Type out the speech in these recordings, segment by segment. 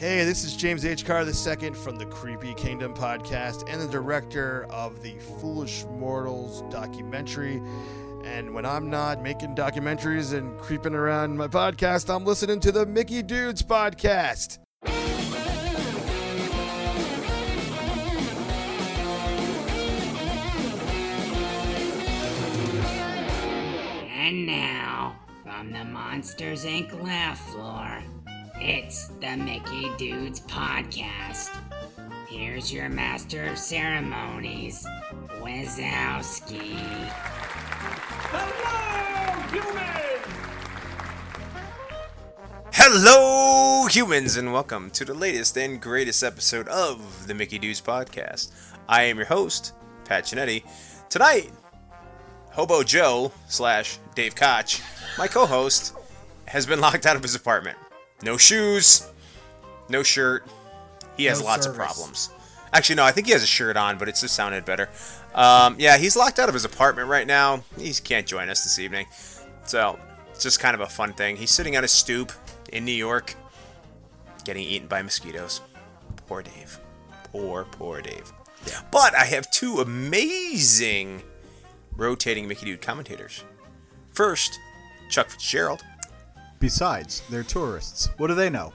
Hey, this is James H. Carr II from the Creepy Kingdom podcast and the director of the Foolish Mortals documentary. And when I'm not making documentaries and creeping around my podcast, I'm listening to the Mickey Dudes podcast. And now, from the Monsters Inc. laugh floor, it's the Mickey Dudes Podcast. Here's your master of ceremonies, Wazowski. Hello, humans, Hello, humans, and welcome to the latest and greatest episode of the Mickey Dudes Podcast. I am your host, Pat Chinetti. Tonight, Hobo Joe slash Dave Koch, my co-host, has been locked out of his apartment. No shoes, no shirt. He has No lots service. of problems. Actually, no, I think he has a shirt on, but it just sounded better. Um, yeah, he's locked out of his apartment right now. He can't join us this evening. So, it's just kind of a fun thing. He's sitting on a stoop in New York, getting eaten by mosquitoes. Poor Dave. Poor, poor Dave. But I have two amazing rotating Mickey Dude commentators. First, Chuck Fitzgerald. Besides, they're tourists. What do they know?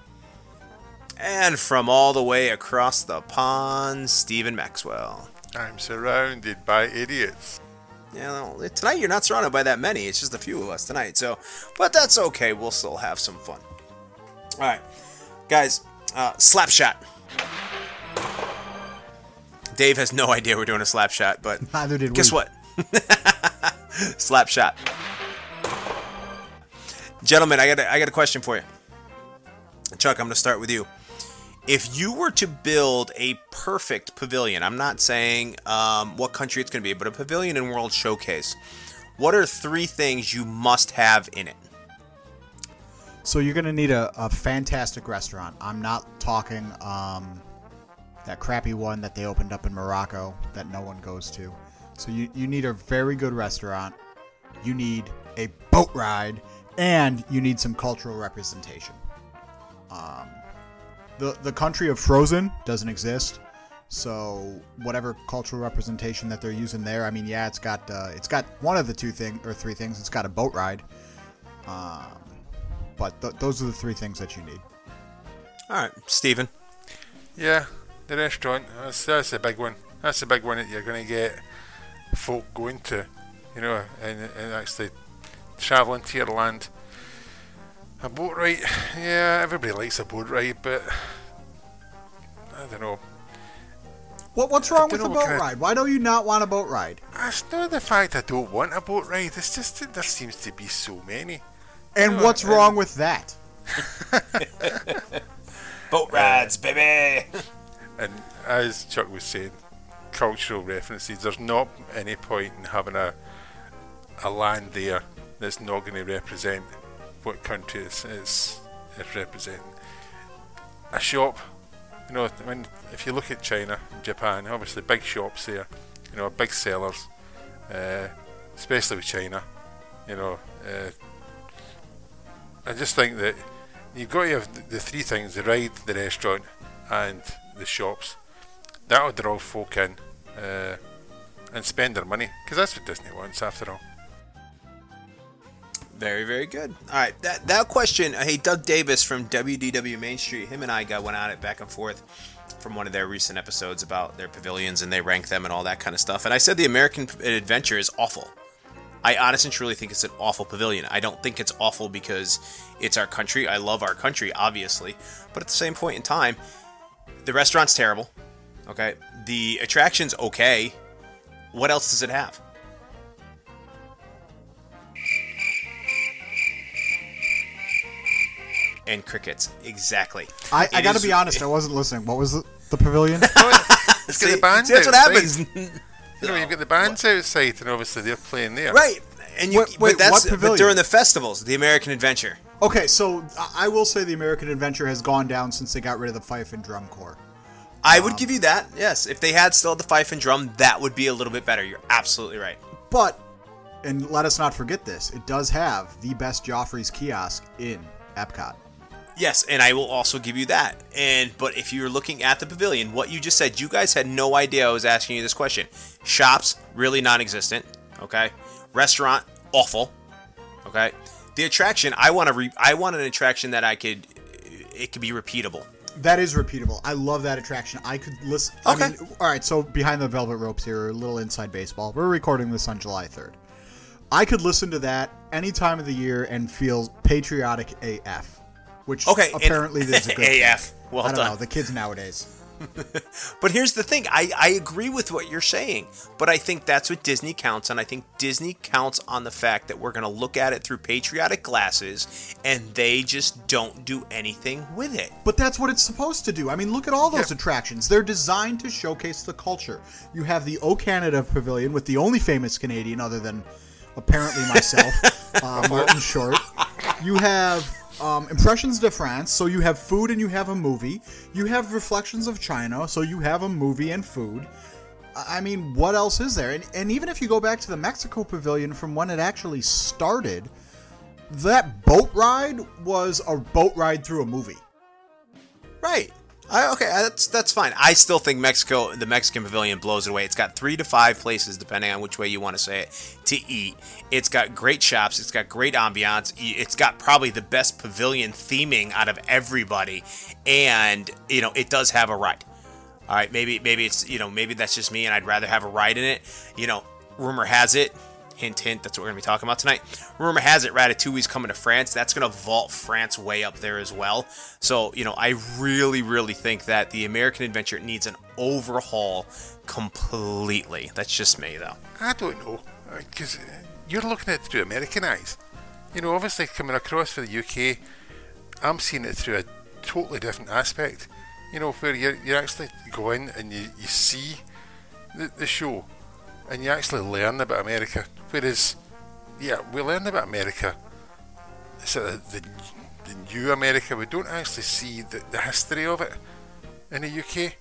And from all the way across the pond, Stephen Maxwell. I'm surrounded by idiots. Yeah, well, tonight you're not surrounded by that many. It's just a few of us tonight. So, but that's okay. We'll still have some fun. All right, guys. Uh, slap shot. Dave has no idea we're doing a slap shot, but Neither did guess we. what? slap shot. Gentlemen, I got a, I got a question for you. Chuck, I'm going to start with you. If you were to build a perfect pavilion, I'm not saying um, what country it's going to be, but a pavilion and world showcase, what are three things you must have in it? So you're gonna need a, a fantastic restaurant. I'm not talking um, that crappy one that they opened up in Morocco that no one goes to. So you, you need a very good restaurant. You need a boat ride, and you need some cultural representation. Um, the the country of Frozen doesn't exist. So whatever cultural representation that they're using there, I mean, yeah, it's got uh, it's got one of the two thing or three things. It's got a boat ride. Um, but th- those are the three things that you need. All right, Stephen. Yeah, the restaurant, that's, that's a big one. That's a big one that you're going to get folk going to, you know, and, and actually travelling to your land. A boat ride, yeah, everybody likes a boat ride, but I don't know. What what's wrong with a boat kind of- ride? Why don't you not want a boat ride? It's not the fact I don't want a boat ride, it's just that there seems to be so many. And No, what's and- wrong with that? Boat rides, baby. And as Chuck was saying, cultural references. There's not any point in having a a land there that's not going to represent what country it's, it's, it's representing. A shop, you know, when if you look at China and Japan, obviously big shops there, you know, big sellers, uh, especially with China, you know. Uh, I just think that you've got to have the, three things: the ride, the restaurant, and the shops. That'll draw folk in uh, and spend their money because that's what Disney wants, after all. Very, very good. All right, that that question. Uh, hey, Doug Davis from WDW Main Street. Him and I got went at it back and forth from one of their recent episodes about their pavilions and they rank them and all that kind of stuff. And I said the American Adventure is awful. I honestly truly think it's an awful pavilion. I don't think it's awful because it's our country. I love our country, obviously, but at the same point in time, the restaurant's terrible. Okay, the attraction's okay. What else does it have? And crickets, exactly. I, I got to is- be honest, I wasn't listening. What was the, the pavilion? It's See, got the bands see, that's what happens. You know, you've got the bands outside, and obviously they're playing there. Right. And you, Wait, wait, but that's what but during the festivals, the American Adventure. okay, so I- I will say the American Adventure has gone down since they got rid of the fife and drum corps. I would give you that. Yes, if they had still the fife and drum, that would be a little bit better. You're absolutely right. But, and let us not forget this, it does have the best Joffrey's kiosk in Epcot. Yes, and I will also give you that. And but if you're looking at the pavilion, what you just said, you guys had no idea I was asking you this question. Shops really non-existent. Okay. Restaurant awful. Okay. The attraction I want to re- I want an attraction that I could it could be repeatable. That is repeatable. I love that attraction. I could listen. I Okay. mean, all right, so behind the velvet ropes here, a little inside baseball. We're recording this on July 3rd. I could listen to that any time of the year and feel patriotic AF, which Okay, and- apparently there's a good thing. AF. Well I don't done. know the kids nowadays. But here's the thing I, I agree with what you're saying, but I think that's what Disney counts on. I think Disney counts on the fact that we're going to look at it through patriotic glasses and they just don't do anything with it. But that's what it's supposed to do. I mean, look at all those attractions. They're designed to showcase the culture. You have the O Canada Pavilion with the only famous Canadian other than apparently myself, uh, Martin Short. You have um, Impressions de France, so you have food and you have a movie. You have Reflections of China, so you have a movie and food. I mean, what else is there? And, and even if you go back to the Mexico Pavilion from when it actually started, that boat ride was a boat ride through a movie. Right. I, okay, that's that's fine. I still think Mexico, the Mexican Pavilion, blows it away. It's got three to five places, depending on which way you want to say it, to eat. It's got great shops. It's got great ambiance. It's got probably the best pavilion theming out of everybody, and you know it does have a ride. All right, maybe maybe it's you know maybe that's just me, and I'd rather have a ride in it. You know, rumor has it. Hint, hint. That's what we're gonna be talking about tonight. Rumor has it, Ratatouille's coming to France. That's gonna vault France way up there as well. So you know, I really, really think that the American Adventure needs an overhaul completely. That's just me, though. I don't know, uh, because uh, you're looking at it through American eyes. You know, obviously coming across for the UK, I'm seeing it through a totally different aspect. You know, where you you actually go in and you, you see the, the show, and you actually learn about America. Whereas, yeah, we learn about America, sort of the, the new America. We don't actually see the, the history of it in the UK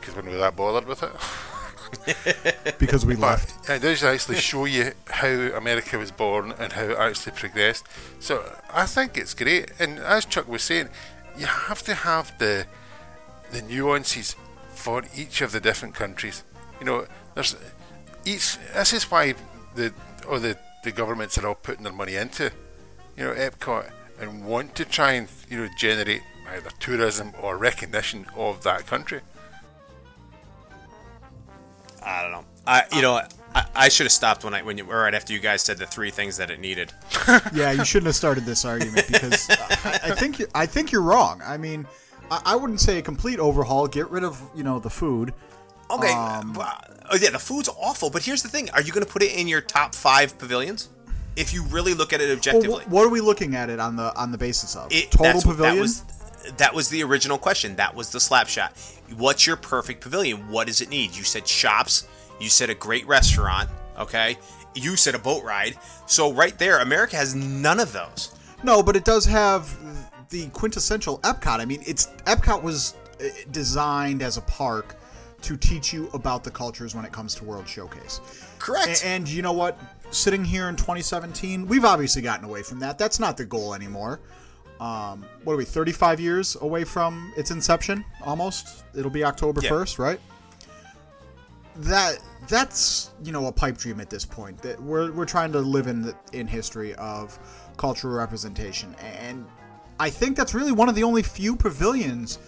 because we're not that bothered with it. because we But left. it does actually show you how America was born and how it actually progressed. So I think it's great. And as Chuck was saying, you have to have the the nuances for each of the different countries. You know, there's each. This is why the or the the governments are all putting their money into, you know, Epcot and want to try and you know generate either tourism or recognition of that country. I don't know. I you know I, I should have stopped when I when you or right after you guys said the three things that it needed. Yeah, you shouldn't have started this argument because I, I think you- I think you're wrong. I mean, I, I wouldn't say a complete overhaul. Get rid of you know the food. Okay. Um, oh yeah, the food's awful. But here's the thing: Are you going to put it in your top five pavilions? If you really look at it objectively, wh- what are we looking at it on the on the basis of? It- Total pavilion. That was, that was the original question. That was the slap shot. What's your perfect pavilion? What does it need? You said shops. You said a great restaurant. Okay. You said a boat ride. So right there, America has none of those. No, but it does have the quintessential Epcot. I mean, it's Epcot was uh, designed as a park to teach you about the cultures when it comes to World Showcase. Correct. A- And, you know what? Sitting here in 2017, we've obviously gotten away from that. That's not the goal anymore. Um, what are we? 35 years away from its inception, almost. It'll be October Yeah. 1st, right? That that's you know a pipe dream at this point. That we're we're trying to live in the, in history of cultural representation, and I think that's really one of the only few pavilions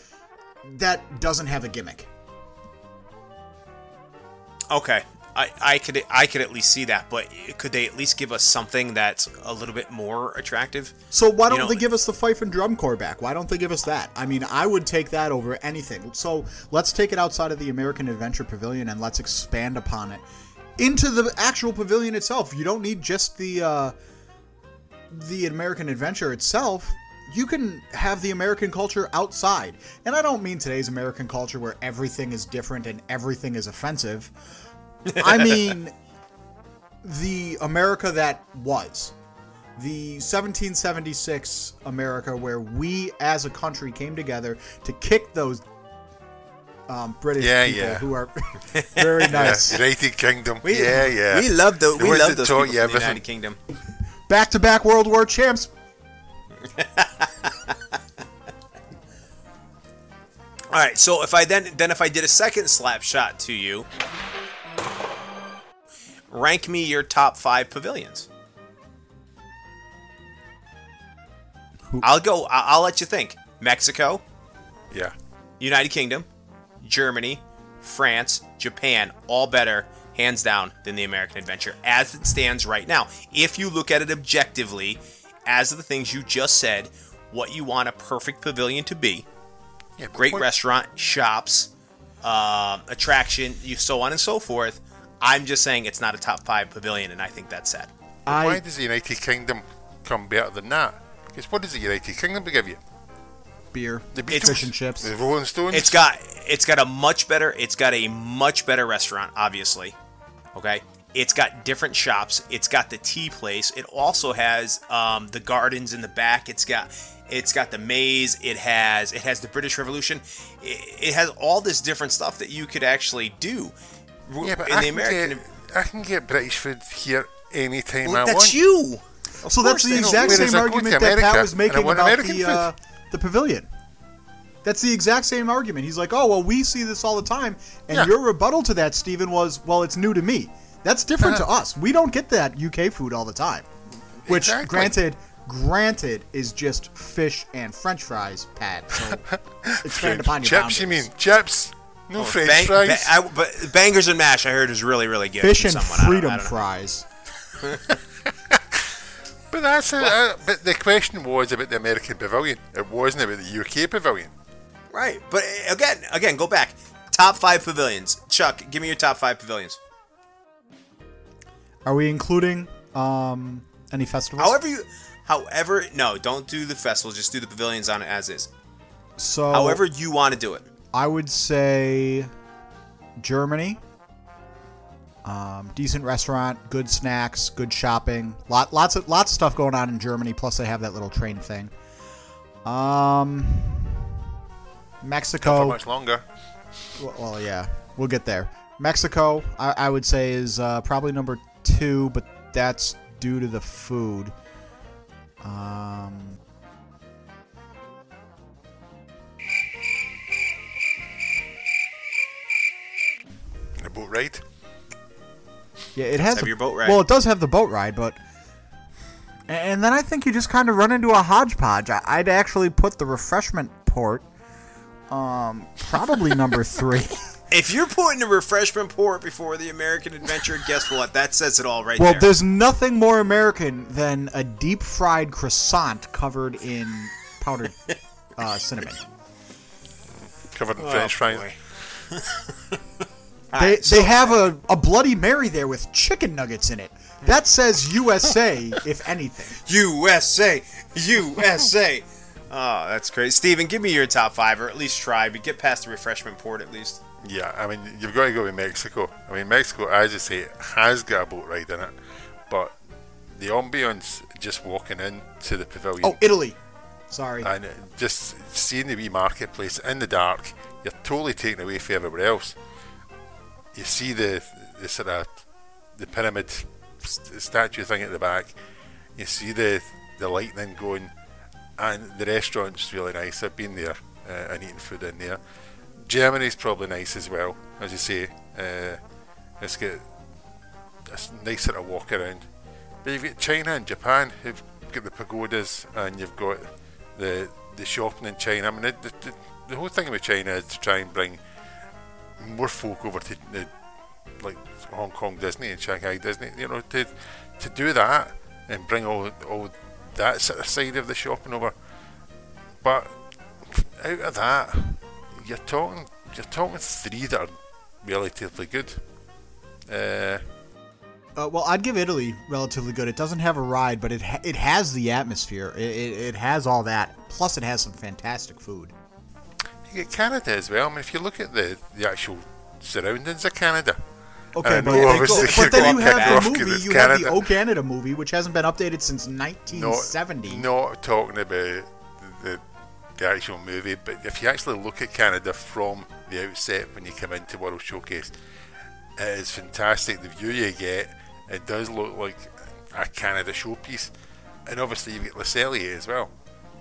that doesn't have a gimmick. Okay, I, I could I could at least see that, but could they at least give us something that's a little bit more attractive? So why don't You know- they give us the fife and drum corps back? Why don't they give us that? I mean, I would take that over anything. So let's take it outside of the American Adventure Pavilion and let's expand upon it into the actual pavilion itself. You don't need just the uh, the American Adventure itself. You can have the American culture outside. And I don't mean today's American culture where everything is different and everything is offensive. I mean the America that was the 1776 America, where we as a country came together to kick those um, British Yeah, people yeah. who are very nice. United Kingdom. yeah, yeah. We love the, The we love those taught people you from the. United Kingdom. Back to back World War champs. All right, so if I then then if I did a second slap shot to you, rank me your top five pavilions. I'll go. I- I'll let you think. Mexico, Yeah. United Kingdom, Germany, France, Japan, all better, hands down, than the American Adventure as it stands right now. If you look at it objectively, as of the things you just said, what you want a perfect pavilion to be. Yeah, great what- restaurant, shops, um, attraction, you so on and so forth. I'm just saying it's not a top five pavilion, and I think that's sad. Why does the United Kingdom come better than that? Because what does the United Kingdom give you? beer, The It's- fish and chips. The Rolling Stones. It's got it's got a much better it's got a much better restaurant, obviously. Okay. It's got different shops. It's got the tea place. It also has um, the gardens in the back. It's got it's got the maze. It has it has the British Revolution. It, it has all this different stuff that you could actually do. yeah, but in I the can, American. get, I can get British food here anytime Well, I that's want. That's you. Of So that's the exact same I go argument that Pat was making about American the uh, the pavilion. That's the exact same argument. He's like, "Oh, well, we see this all the time," and Yeah. your rebuttal to that, Stephen, was, "Well, it's new to me." That's different to Uh-huh. us. We don't get that UK food all the time. Which, Exactly. granted, granted, is just fish and French fries, Pat. So expand upon your chips, you mean boundaries. chips? No French Bang- fries. ba- I- but bangers and mash, I heard, is really, really good. Fish and someone. I don't- freedom I don't fries. but that's it. Uh, but the question was about the American Pavilion. It wasn't about the UK Pavilion. Right, but uh, again, again, go back. Top five pavilions. Chuck, give me your top five pavilions. Are we including um, any festivals? However you, however, no, don't do the festival. Just do the pavilions on it as is. so, However you want to do it. I would say Germany. Um, decent restaurant, good snacks, good shopping. Lot, lots of lots of stuff going on in Germany. Plus, they have that little train thing. Um, Not for Mexico. much longer. Well, well, yeah, we'll get there. Mexico, I, I would say, is uh, probably number two, but that's due to the food. Um, The boat ride. Yeah, it has have a- your boat ride. Well, it does have the boat ride, but and then I think you just kind of run into a hodgepodge. I'd actually put the refreshment port, um, probably number three. If you're putting a refreshment port before the American Adventure, guess what? That says it all right well, there. there's nothing more American than a deep fried croissant covered in powdered uh, cinnamon. Covered in Oh, French fries. They, Alright, so- they have a, a Bloody Mary there with chicken nuggets in it. That says USA, if anything. USA, USA. Oh, that's great. Steven, give me your top five, or at least try, but get past the refreshment port at least. Yeah, I mean, you've got to go with Mexico. I mean, Mexico, as you say, has got a boat ride in it, but the ambience just walking into the pavilion Oh, Italy. Sorry. and just seeing the wee marketplace in the dark, you're totally taken away from everywhere else. You see the the sort of the pyramid st- statue thing at the back. You see the the lightning going, and the restaurant's really nice. I've been there uh, and eaten food in there. Germany's probably nice as well, as you say. Uh, it's got nice sort of walk around. But you've got China and Japan who've got the pagodas, and you've got the the shopping in China. I mean, the, the, the whole thing with China is to try and bring more folk over to the like Hong Kong Disney and Shanghai Disney. You know, to to do that and bring all all that sort of side of the shopping over. But out of that, you're talking you're talking three that are relatively good. Uh, Uh, well, I'd give Italy relatively good. It doesn't have a ride, but it ha- it has the atmosphere. It, it, it has all that. Plus, it has some fantastic food. you get Canada as well. I mean, if you look at the, the actual surroundings of Canada, Okay, but, know, but- then you have the movie. You have the Canada. O Canada movie, which hasn't been updated since not 1970. not talking about the, the the actual movie, but if you actually look at Canada from the outset when you come into World Showcase, it is fantastic. The view you get, it does look like a Canada showpiece, and obviously you've got Le Cellier as well.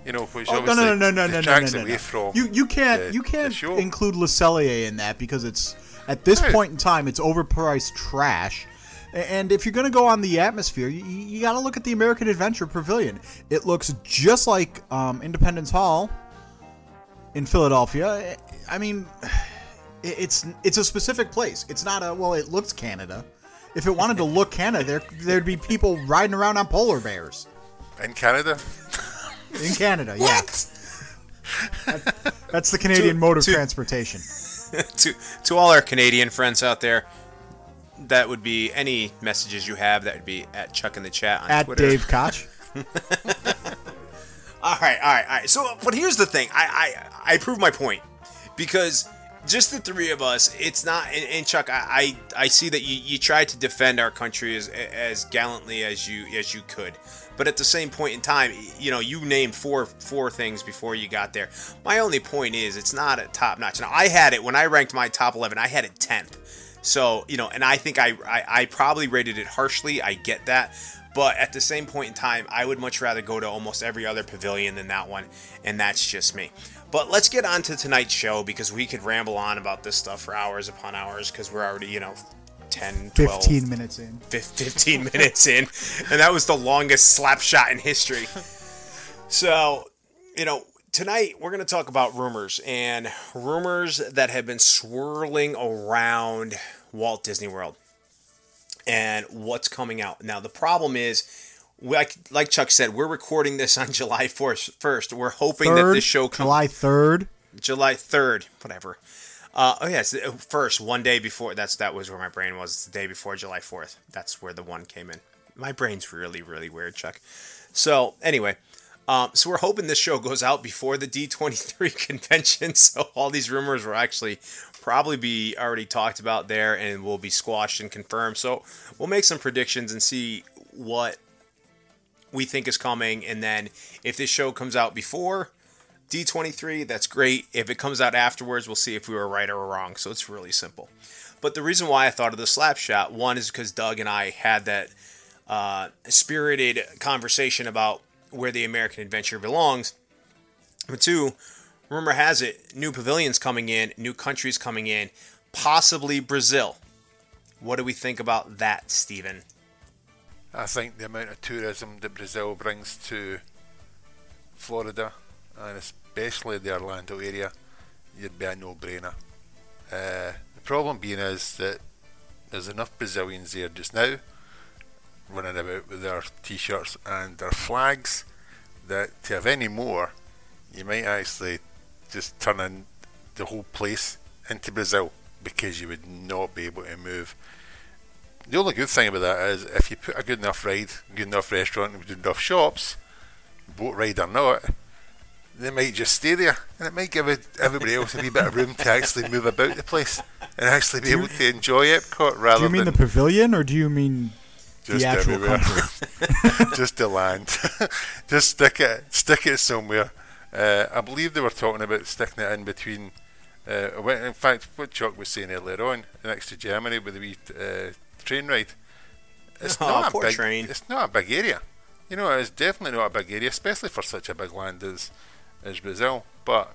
You know, which Oh, obviously no, no, no, no, no, no, no, away from You you can't the- you can't include Le Cellier in that because it's at this Hey. point in time it's overpriced trash. And if you're gonna go on the atmosphere, you, you got to look at the American Adventure Pavilion. It looks just like um, Independence Hall in Philadelphia. I mean, it's it's a specific place. It's not a well. It looks Canada. If it wanted to look Canada, there there'd be people riding around on polar bears in Canada. in Canada. Yeah, that's the Canadian To- mode of to- transportation. to to all our Canadian friends out there, that would be any messages you have. That would be at Chuck in the chat on At Twitter. Dave Koch. All right, all right, all right. So, but here's the thing. I I I prove my point because just the three of us, it's not. And, and Chuck, I, I I see that you you tried to defend our country as as gallantly as you as you could. But at the same point in time, you know, you named four four things before you got there. My only point is, it's not a top notch. Now, I had it when I ranked my top eleven. I had it tenth. So you know, and I think I, I I probably rated it harshly. I get that, but at the same point in time, I would much rather go to almost every other pavilion than that one, and that's just me. But let's get on to tonight's show because we could ramble on about this stuff for hours upon hours because we're already you know 10, 12, 15 minutes in. 15 minutes in, and that was the longest slap shot in history. So, you know, tonight we're going to talk about rumors and rumors that have been swirling around Walt Disney World and what's coming out. Now, the problem is, like like Chuck said, we're recording this on July 4th, 1st. We're hoping that Third, this show comes July 3rd. July 3rd, whatever. Uh, oh yeah, first one day before. That's that was where my brain was. The day before July 4th. That's where the one came in. My brain's really really weird, Chuck. So anyway, um, so we're hoping this show goes out before the D23 convention, so all these rumors were actually probably be already talked about there and will be squashed and confirmed. So we'll make some predictions and see what we think is coming, and then if this show comes out before D23, that's great. If it comes out afterwards, we'll see if we were right or wrong. So it's really simple. But the reason why I thought of the slap shot, one is because Doug and I had that uh, spirited conversation about where the American adventure belongs. But two, rumor has it, new pavilions coming in, new countries coming in, possibly Brazil. What do we think about that, Stephen? I think the amount of tourism that Brazil brings to Florida and especially the Orlando area, you'd be a no-brainer. Uh, the problem being is that there's enough Brazilians there just now, running about with their t-shirts and their flags, that to have any more, you might actually just turn in the whole place into Brazil because you would not be able to move. The only good thing about that is if you put a good enough ride, good enough restaurant, good enough shops, boat ride or not, they might just stay there, and it might give everybody else a wee bit of room to actually move about the place and actually be able to enjoy Epcot rather Do you mean the pavilion or do you mean the actual country? just the land. just stick it, stick it somewhere. Uh, I believe they were talking about sticking it in between. Uh, in fact, what Chuck was saying earlier on, next to Germany with the wee uh, train ride. It's Oh, not a big. train. It's not a big area. You know, it's definitely not a big area, especially for such a big land as as Brazil. But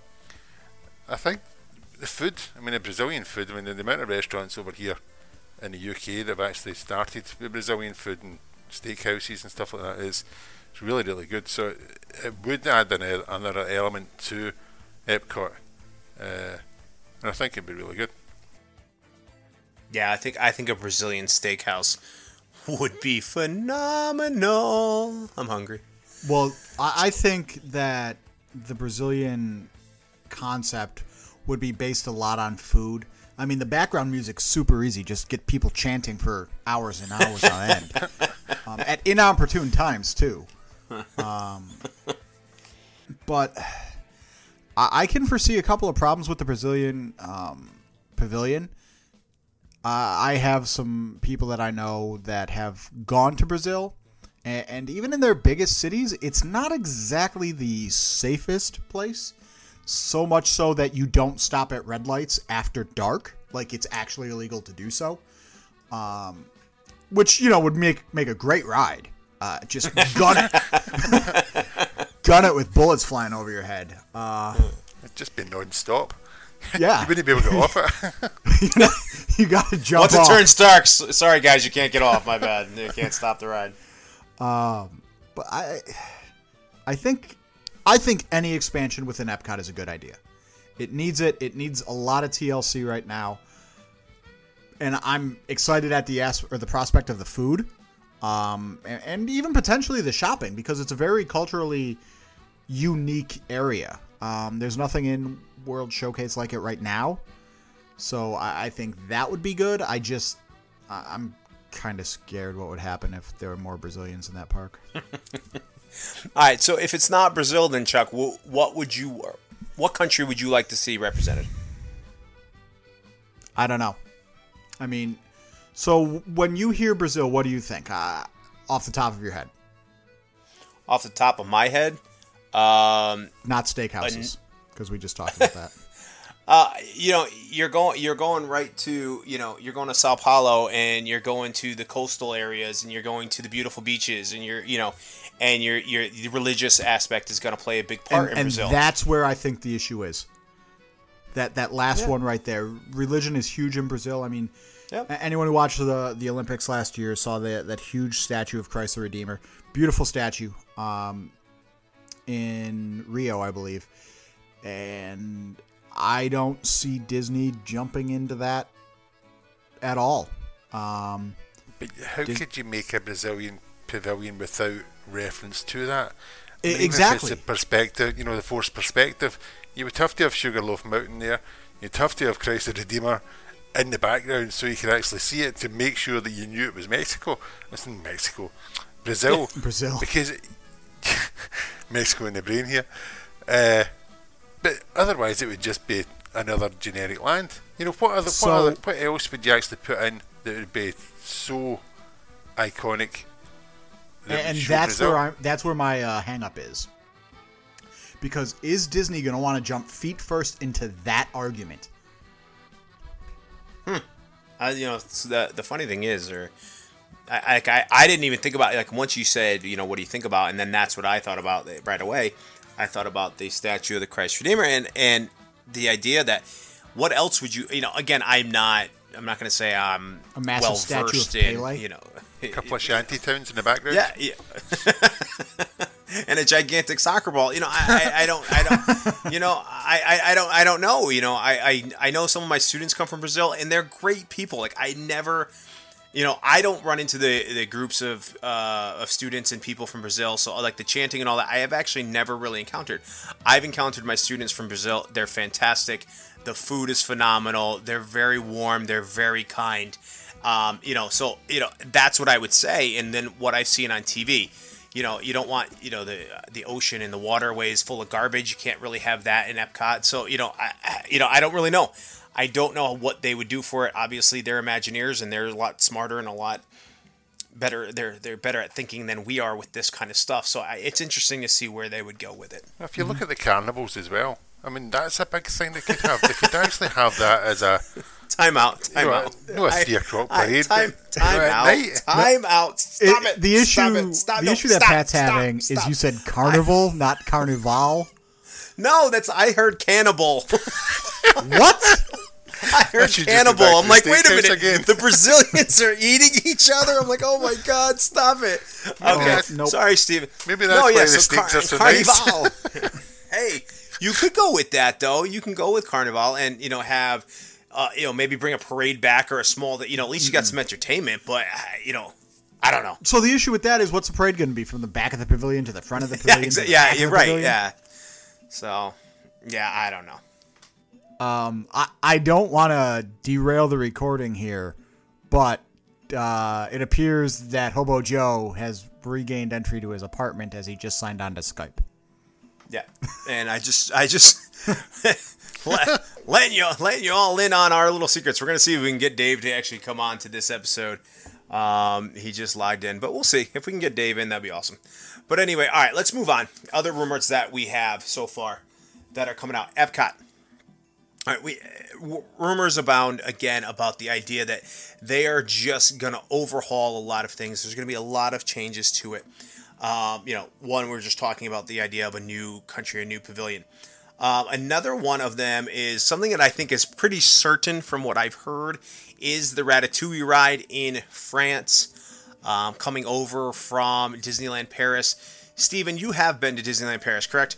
I think the food. I mean, the Brazilian food. I mean, the, the amount of restaurants over here in the UK that have actually started with Brazilian food and steakhouses and stuff like that is it's really really good. So it, it would add an, another element to Epcot, uh, and I think it'd be really good. Yeah, I think I think a Brazilian steakhouse would be phenomenal. I'm hungry. Well, I, I think that the Brazilian concept would be based a lot on food. I mean, the background music's super easy. Just get people chanting for hours and hours on end, um, at inopportune times too. Um, but I, I can foresee a couple of problems with the Brazilian um, pavilion. Uh, I have some people that I know that have gone to Brazil, and, and even in their biggest cities, it's not exactly the safest place. So much so that you don't stop at red lights after dark, like it's actually illegal to do so. Um, which you know would make make a great ride. Uh, just gun it. gun it with bullets flying over your head. Uh, It'd just be non-stop. yeah, You wouldn't be able to get off it. you, know, you got to jump Once it off. turns dark, sorry guys, you can't get off. My bad. You can't stop the ride. but I, I think, I think any expansion within Epcot is a good idea. It needs it. It needs a lot of TLC right now, and I'm excited at the as or the prospect of the food, um, and, and even potentially the shopping because it's a very culturally unique area. Um, there's nothing in World Showcase like it right now, so I, I think that would be good. I just, I, I'm kind of scared what would happen if there were more Brazilians in that park. All right, so if it's not Brazil, then Chuck, what would you, what country would you like to see represented? I don't know. I mean, so when you hear Brazil, what do you think uh, off the top of your head? Off the top of my head, um, Not steakhouses, because we just talked about that. Uh, you know, you're going you're going right to you know you're going to Sao Paulo and you're going to the coastal areas and you're going to the beautiful beaches and you're you know, and your your the religious aspect is going to play a big part and, in and Brazil. that's where I think the issue is. That that last one right there. Religion is huge in Brazil. I mean, Yep. anyone who watched the the Olympics last year saw that that huge statue of Christ the Redeemer. Beautiful statue. Um, in Rio, I believe, and I don't see Disney jumping into that at all. Um, But how Did- could you make a Brazilian pavilion without reference to that? Even if exactly. it's a perspective, you know, the forced perspective. You would have to have Sugarloaf Mountain there. You'd have to have Christ the Redeemer in the background so you could actually see it to make sure that you knew it was Mexico. It's in Mexico, Brazil, Brazil. because Mexico in the brain here. Uh, but otherwise, it would just be another generic land. You know, what other, So- what, other, what else would you actually put in that would be so iconic? that and that's Brazil? where I'm. That's where my uh, hang up is. Because is Disney going to want to jump feet first into that argument? I, you know, s- the the funny thing is, or I, I, I didn't even think about like once you said, you know, what do you think about, and then that's what I thought about right away. I thought about the statue of the Christ Redeemer, and and the idea that what else would you, you know, again, I'm not, I'm not going to say I'm A massive well statue of versed in, you know, A couple of shanty towns in the background. yeah, yeah. and a gigantic soccer ball. You know, I, I, I don't, I don't, you know, I, I, I don't, I don't know. You know, I, I, I know some of my students come from Brazil, and they're great people. Like I never, you know, I don't run into the the groups of uh, of students and people from Brazil. So like the chanting and all that, I have actually never really encountered. I've encountered my students from Brazil. They're fantastic. The food is phenomenal. They're very warm. They're very kind. Um, you know, so you know that's what I would say. And then what I've seen on TV, you know, you don't want you know the the ocean and the waterways full of garbage. You can't really have that in Epcot. So you know, I, you know, I don't really know. I don't know what they would do for it. Obviously, they're Imagineers and they're a lot smarter and a lot better. They're they're better at thinking than we are with this kind of stuff. So I, it's interesting to see where they would go with it. If you look at the carnivals as well, I mean that's a big thing they could have. they could actually have that as a Time out. Time know, out. no, a three o'clock I- parade, Time, but- time out. night. Time out. Stop it. the issue, Stop it. Stop. the No, issue that stop, Pat's stop, having is stop. you said carnival, not carnival. No, that's I heard cannibal. what? I heard should just go cannibal. I'm like, wait a minute. again. The Brazilians are eating each other. I'm like, oh my god, stop it. Okay, nope. sorry, Steven. Maybe that's no, why yeah, the so steaks are so Carnival. hey, you could go with that though. You can go with Carnival and you know have, uh, you know, maybe bring a parade back or a small that you know at least you got some entertainment. But uh, you know, I don't know. So the issue with that is, what's the parade going to be from the back of the pavilion to the front of the pavilion? to exa- yeah, you're right. pavilion? Yeah. So, yeah, I don't know. Um, I, I don't want to derail the recording here, but uh, it appears that Hobo Joe has regained entry to his apartment as he just signed on to Skype. Yeah, and I just, I just let, letting you, letting you all in on our little secrets. We're gonna see if we can get Dave to actually come on to this episode. Um, he just logged in, but we'll see if we can get Dave in. That'd be awesome. But anyway, all right, let's move on. Other rumors that we have so far that are coming out. Epcot. All right, we w- rumors abound again about the idea that they are just gonna overhaul a lot of things. There's gonna be a lot of changes to it. Um, you know, one we're just talking about the idea of a new country, a new pavilion. Um, another one of them is something that I think is pretty certain from what I've heard is the Ratatouille ride in France, um, coming over from Disneyland Paris. Stephen, you have been to Disneyland Paris, correct?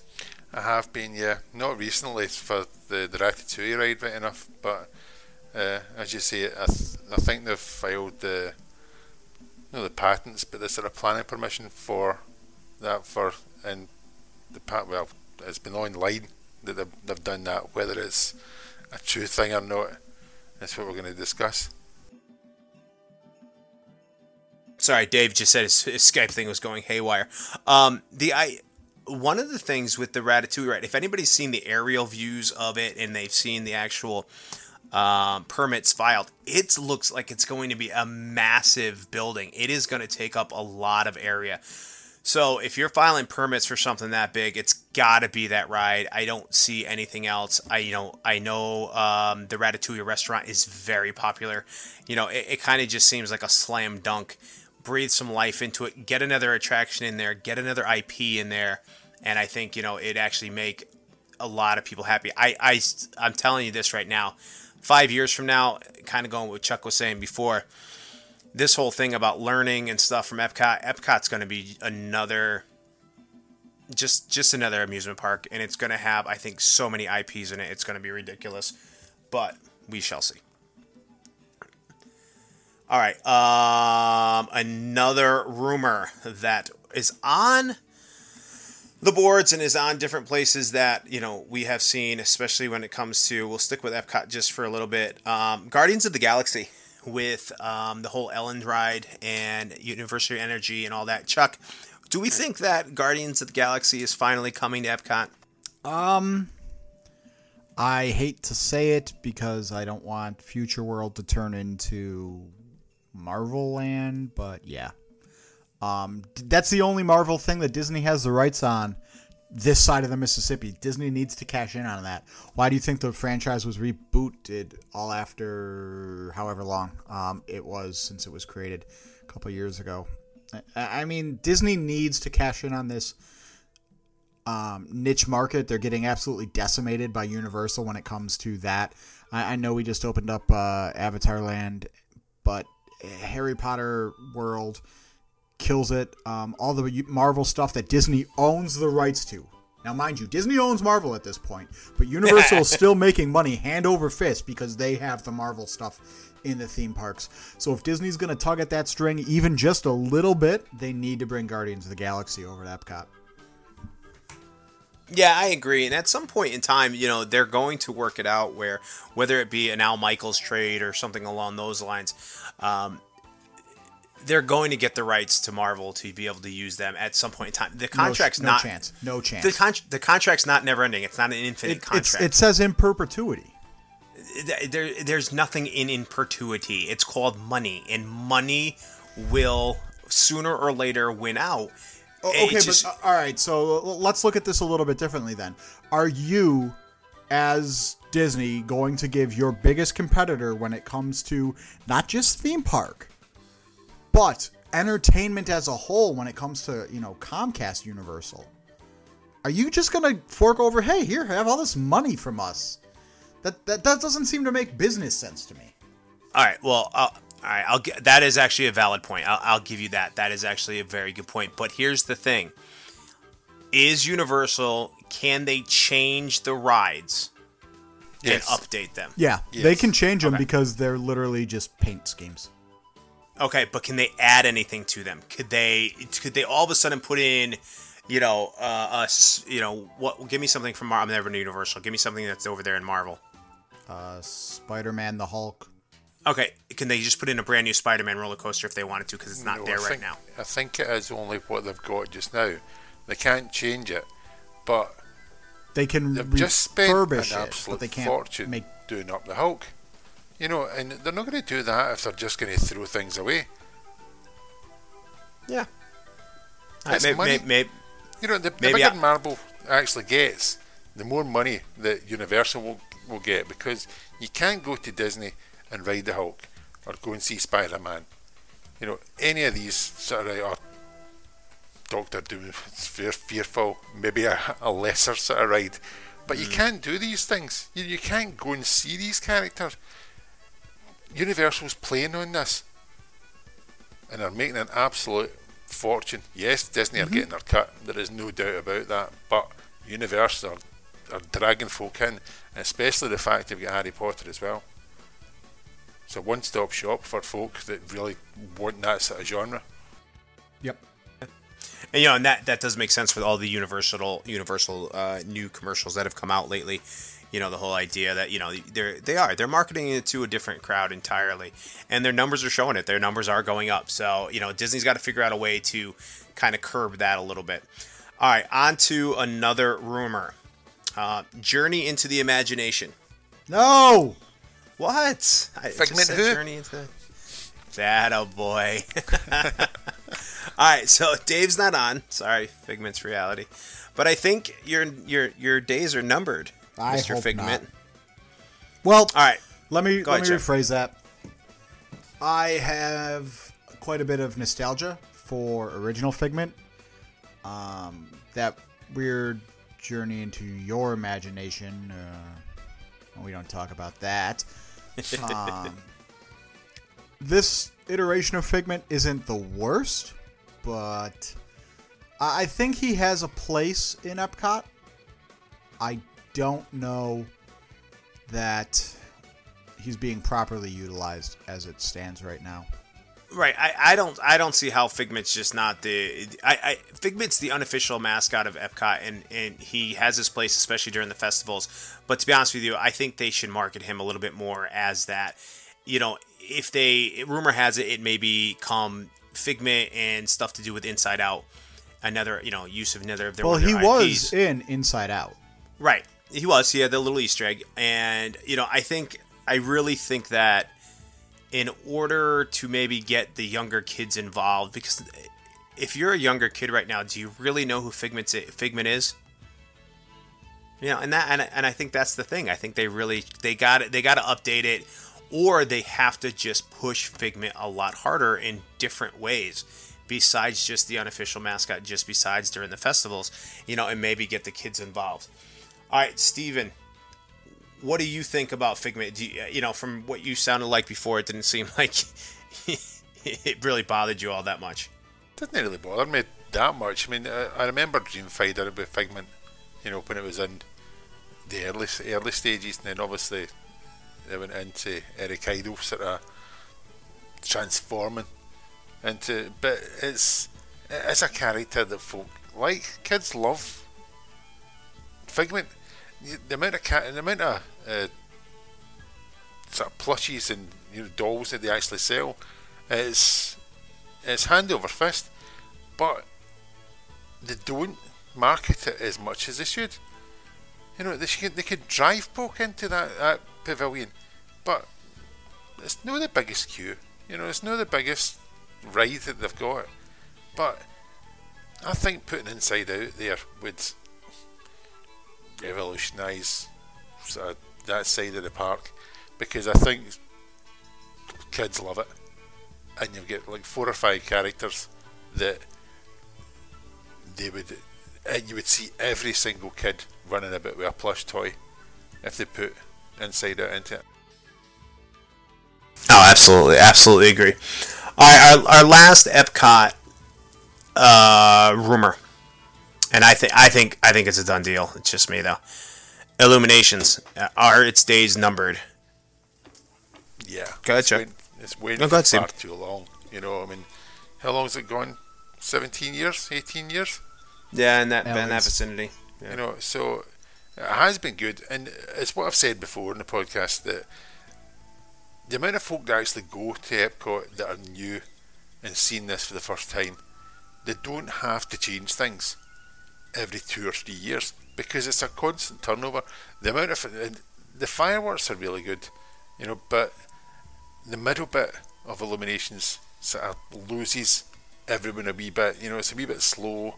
I have been, yeah. Not recently for the, the Ratatouille ride, right enough, but uh, as you say, I, th- I think they've filed the no the patents, but the sort of planning permission for that for and the pat well, it's been online that they've, they've done that. Whether it's a true thing or not, that's what we're going to discuss. Sorry, Dave just said his, his Skype thing was going haywire. Um, the I one of the things with the Ratatouille right? if anybody's seen the aerial views of it and they've seen the actual um, permits filed, it looks like it's going to be a massive building. It is going to take up a lot of area. So if you're filing permits for something that big, it's got to be that ride. I don't see anything else. I you know I know um, the Ratatouille restaurant is very popular. You know it, it kind of just seems like a slam dunk. Breathe some life into it. Get another attraction in there. Get another IP in there, and I think you know it actually make a lot of people happy. I I I'm telling you this right now. Five years from now, kind of going with Chuck was saying before this whole thing about learning and stuff from Epcot, Epcot's going to be another just just another amusement park and it's going to have I think so many IPs in it. It's going to be ridiculous. But we shall see. All right. Um another rumor that is on the boards and is on different places that you know we have seen especially when it comes to we'll stick with epcot just for a little bit um, guardians of the galaxy with um, the whole Ellen ride and Universe of Energy and all that. Chuck, do we think that Guardians of the Galaxy is finally coming to Epcot? Um, I hate to say it because I don't want Future World to turn into Marvel Land, but yeah. Um, that's the only Marvel thing that Disney has the rights on this side of the Mississippi. Disney needs to cash in on that. Why do you think the franchise was rebooted all after however long um, it was since it was created a couple years ago? I mean, Disney needs to cash in on this um, niche market. They're getting absolutely decimated by Universal when it comes to that. I, I know we just opened up uh, Avatar Land, but Harry Potter World kills it. Um, all the Marvel stuff that Disney owns the rights to. Now, mind you, Disney owns Marvel at this point, but Universal is still making money hand over fist because they have the Marvel stuff in the theme parks. So if Disney's going to tug at that string even just a little bit, they need to bring Guardians of the Galaxy over to Epcot. Yeah, I agree. And at some point in time, you know, they're going to work it out where, whether it be an Al Michaels trade or something along those lines, um, they're going to get the rights to Marvel to be able to use them at some point in time. The contract's no, no not chance. No chance. The, con- the contract's not never ending. It's not an infinite it, contract. it says in perpetuity. There, there's nothing in in perpetuity. It's called money, and money will sooner or later win out. Oh, okay, just, but uh, all right. So let's look at this a little bit differently. Then, are you, as Disney, going to give your biggest competitor when it comes to not just theme park, but entertainment as a whole when it comes to, you know, Comcast Universal. Are you just going to fork over, hey, here, have all this money from us? That, that, that doesn't seem to make business sense to me. All right, well, uh, all right, I'll get, that is actually a valid point. I'll, I'll give you that. That is actually a very good point. But here's the thing: is Universal can they change the rides yes. and update them? Yeah, yes. they can change them okay. because they're literally just paint schemes. Okay, but can they add anything to them? Could they could they all of a sudden put in, you know, uh, us, you know, what? Give me something from Marvel. I'm never in Universal. Give me something that's over there in Marvel. Uh, Spider-Man, the Hulk. Okay, can they just put in a brand new Spider-Man roller coaster if they wanted to? Because it's not no, there think, right now. I think it is only what they've got just now. They can't change it, but they can they've just spent an absolute it, but they can't fortune make... doing up the Hulk. You know, and they're not going to do that if they're just going to throw things away. Yeah. It's maybe, money. Maybe, you know, the, the bigger I... Marvel actually gets, the more money that Universal will, will get because you can't go to Disney and ride the Hulk or go and see Spider Man. You know, any of these sort of or Doctor Doom is fear, fearful, maybe a, a lesser sort of ride. But you mm. can't do these things. You, you can't go and see these characters. Universal's playing on this. And they're making an absolute fortune. Yes, Disney are getting their cut. There is no doubt about that. But Universal are, are dragging folk in. Especially the fact they've got Harry Potter as well. It's a one-stop shop for folk that really want that sort of genre. Yep. And you know, and that that does make sense with all the Universal Universal uh, new commercials that have come out lately. You know, the whole idea that you know they're they are they're marketing it to a different crowd entirely, and their numbers are showing it. Their numbers are going up. So you know, Disney's got to figure out a way to kind of curb that a little bit. All right, on to another rumor. Uh, Journey into the Imagination. No. What? I just Figment said who? Journey into that a boy. All right, so Dave's not on. Sorry, Figment's reality, but I think your your your days are numbered, I Mr. hope Figment. not. Well, All right, let me Go let ahead, me Jeff. rephrase that. I have quite a bit of nostalgia for original Figment. Um, that weird journey into your imagination. Uh, we don't talk about that. um, this iteration of Figment isn't the worst, but I I think he has a place in Epcot. I don't know that he's being properly utilized as it stands right now. right. I, I don't I don't see how Figment's just not the I, I Figment's the unofficial mascot of Epcot, and and he has his place, especially during the festivals. But to be honest with you, I think they should market him a little bit more as that. You know, if they rumor has it, it may become Figment and stuff to do with Inside Out. Another, you know, use of another of their Well, he was IPs. in Inside Out. Right. He was. He had the little Easter egg. And, you know, I think, I really think that in order to maybe get the younger kids involved, because if you're a younger kid right now, do you really know who Figment's, Figment is? You know, and that, and, and I think that's the thing. I think they really, they got it, they got to update it, or they have to just push Figment a lot harder in different ways besides just the unofficial mascot, just besides during the festivals, you know, and maybe get the kids involved. All right, Steven, what do you think about Figment? You, you know, from what you sounded like before, it didn't seem like it really bothered you all that much. Didn't really bother me that much. I mean, I, I remember Dreamfinder with Figment, you know, when it was in the early early stages, and then obviously they went into Eric Idle sort of transforming into. But it's it's a character that folk like. Kids love Figment. The amount of cat, the amount of uh, sort of plushies and you know dolls that they actually sell, it's it's hand over fist, but they don't market it as much as they should. You know, they should, they could drive poke into that, that pavilion, but it's not the biggest queue. You know, it's not the biggest ride that they've got. But I think putting Inside Out there would revolutionise sort of that side of the park because I think kids love it and you've got like four or five characters that they would and you would see every single kid running about with a plush toy if they put inside out into it. Oh, absolutely, absolutely agree. Right, our, our last Epcot uh, rumor, and I think I think I think it's a done deal. It's just me though. Illuminations uh, are its days numbered. Yeah. Go ahead, it's Chuck. waiting, it's waiting No, for far too long. You know, I mean, how long has it gone? 17 years? 18 years? Yeah, in that in that vicinity. Yeah. You know, so it has been good, and it's what I've said before in the podcast that the amount of folk that actually go to Epcot that are new and seen this for the first time, they don't have to change things every two or three years because it's a constant turnover. The amount of the fireworks are really good, you know, but the middle bit of illuminations sort of loses everyone a wee bit. You know, it's a wee bit slow.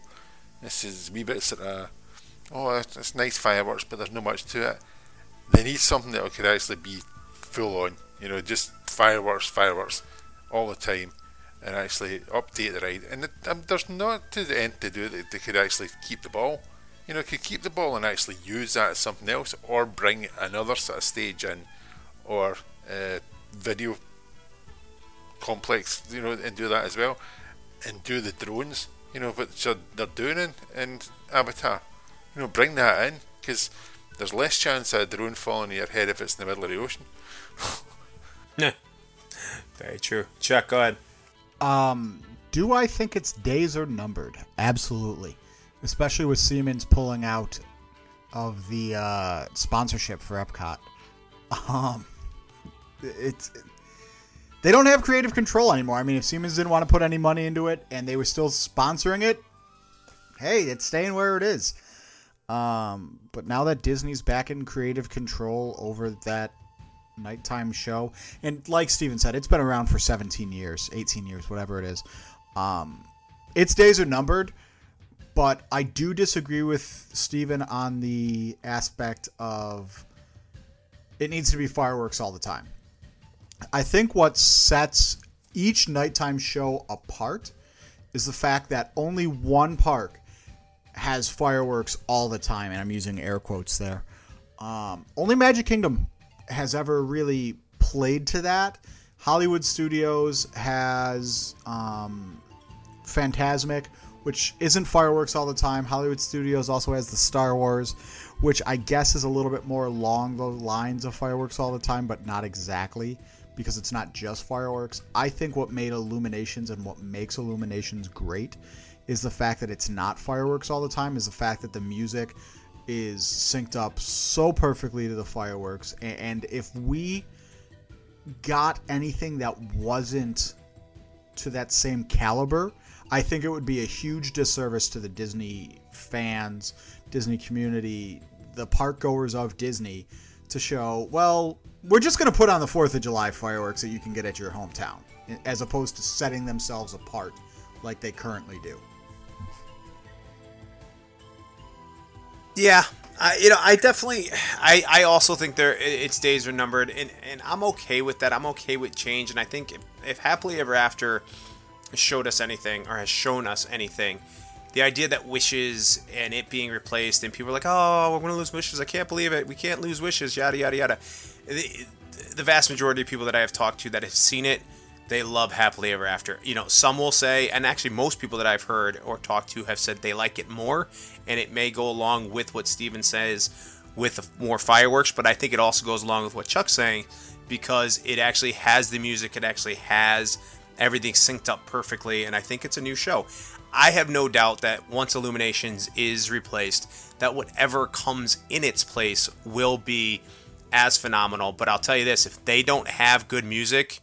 This is a wee bit sort of oh, it's nice fireworks, but there's not much to it. They need something that could actually be full on, you know, just fireworks, fireworks all the time. And actually update the ride. And um, there's not to the end to do that they could actually keep the ball. You know, could keep the ball and actually use that as something else, or bring another sort of stage in, or uh, video complex, you know, and do that as well, and do the drones, you know, what they're doing in, in Avatar. You know, bring that in because there's less chance of a drone falling on your head if it's in the middle of the ocean. yeah, very true. Chuck, go ahead. Um, do I think its days are numbered? Absolutely, especially with Siemens pulling out of the uh, sponsorship for Epcot. Um, it's they don't have creative control anymore. I mean, if Siemens didn't want to put any money into it and they were still sponsoring it, hey, it's staying where it is. Um, but now that Disney's back in creative control over that nighttime show, and like Steven said, it's been around for 17 years, 18 years, whatever it is. Um, its days are numbered, but I do disagree with Steven on the aspect of it needs to be fireworks all the time. I think what sets each nighttime show apart is the fact that only one park has fireworks all the time, and I'm using air quotes there. Um, only Magic Kingdom has ever really played to that. Hollywood Studios has um, Fantasmic, which isn't fireworks all the time. Hollywood Studios also has the Star Wars, which I guess is a little bit more along the lines of fireworks all the time, but not exactly because it's not just fireworks. I think what made Illuminations and what makes Illuminations great is the fact that it's not fireworks all the time, is the fact that the music is synced up so perfectly to the fireworks. And if we got anything that wasn't to that same caliber, I think it would be a huge disservice to the Disney fans, Disney community, the park goers of Disney to show, well, we're just going to put on the 4th of July fireworks that you can get at your hometown, as opposed to setting themselves apart like they currently do. Yeah, I, you know, I definitely, I, I also think there its days are numbered, and, and I'm okay with that. I'm okay with change, and I think if, if Happily Ever After showed us anything or has shown us anything, the idea that wishes and it being replaced, and people are like, oh, we're going to lose wishes. I can't believe it. We can't lose wishes. Yada yada yada. The, the vast majority of people that I have talked to that have seen it, they love Happily Ever After. You know, some will say, and actually most people that I've heard or talked to have said they like it more, and it may go along with what Steven says with more fireworks, but I think it also goes along with what Chuck's saying because it actually has the music, it actually has everything synced up perfectly, and I think it's a new show. I have no doubt that once Illuminations is replaced, that whatever comes in its place will be as phenomenal. But I'll tell you this if they don't have good music,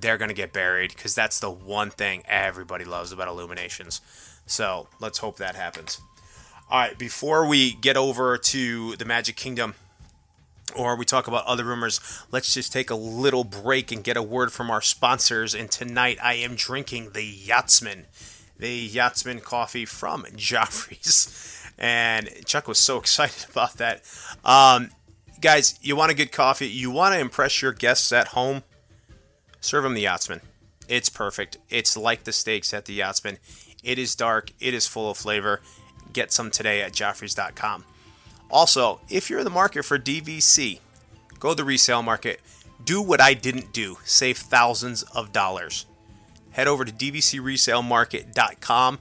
they're going to get buried because that's the one thing everybody loves about Illuminations. So let's hope that happens. All right, before we get over to the Magic Kingdom or we talk about other rumors, let's just take a little break and get a word from our sponsors. And tonight I am drinking the Yachtsman the Yachtsman coffee from Joffrey's. And Chuck was so excited about that. Um, guys, you want a good coffee? You want to impress your guests at home? Serve them the Yachtsman. It's perfect. It's like the steaks at the Yachtsman. It is dark, it is full of flavor. Get some today at Joffrey's.com. Also, if you're in the market for DVC, go to the resale market. Do what I didn't do save thousands of dollars head over to dvcresalemarket.com,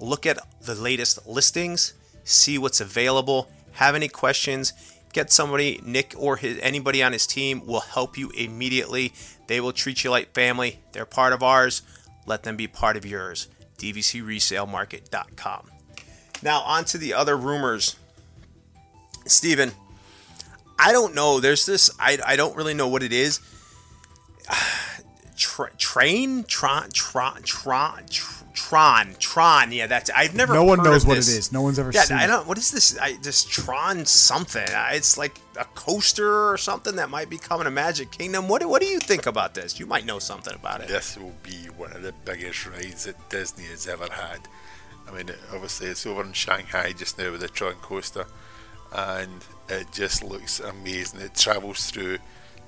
look at the latest listings, see what's available, have any questions, get somebody, Nick or his, anybody on his team will help you immediately. They will treat you like family. They're part of ours. Let them be part of yours. dvcresalemarket.com. Now, on to the other rumors. Steven, I don't know. There's this, I, I don't really know what it is tra- train tron tron tron tron tron Tron. yeah that's i've never no one knows what this. it is. No one's ever seen yeah seen i don't what is this i just tron something? It's like a coaster or something that might be coming to magic kingdom. What, what do you think about this? You might know something about it. This will be one of the biggest rides that disney has ever had. I mean obviously it's over in shanghai just now with the tron coaster and it just looks amazing. It travels through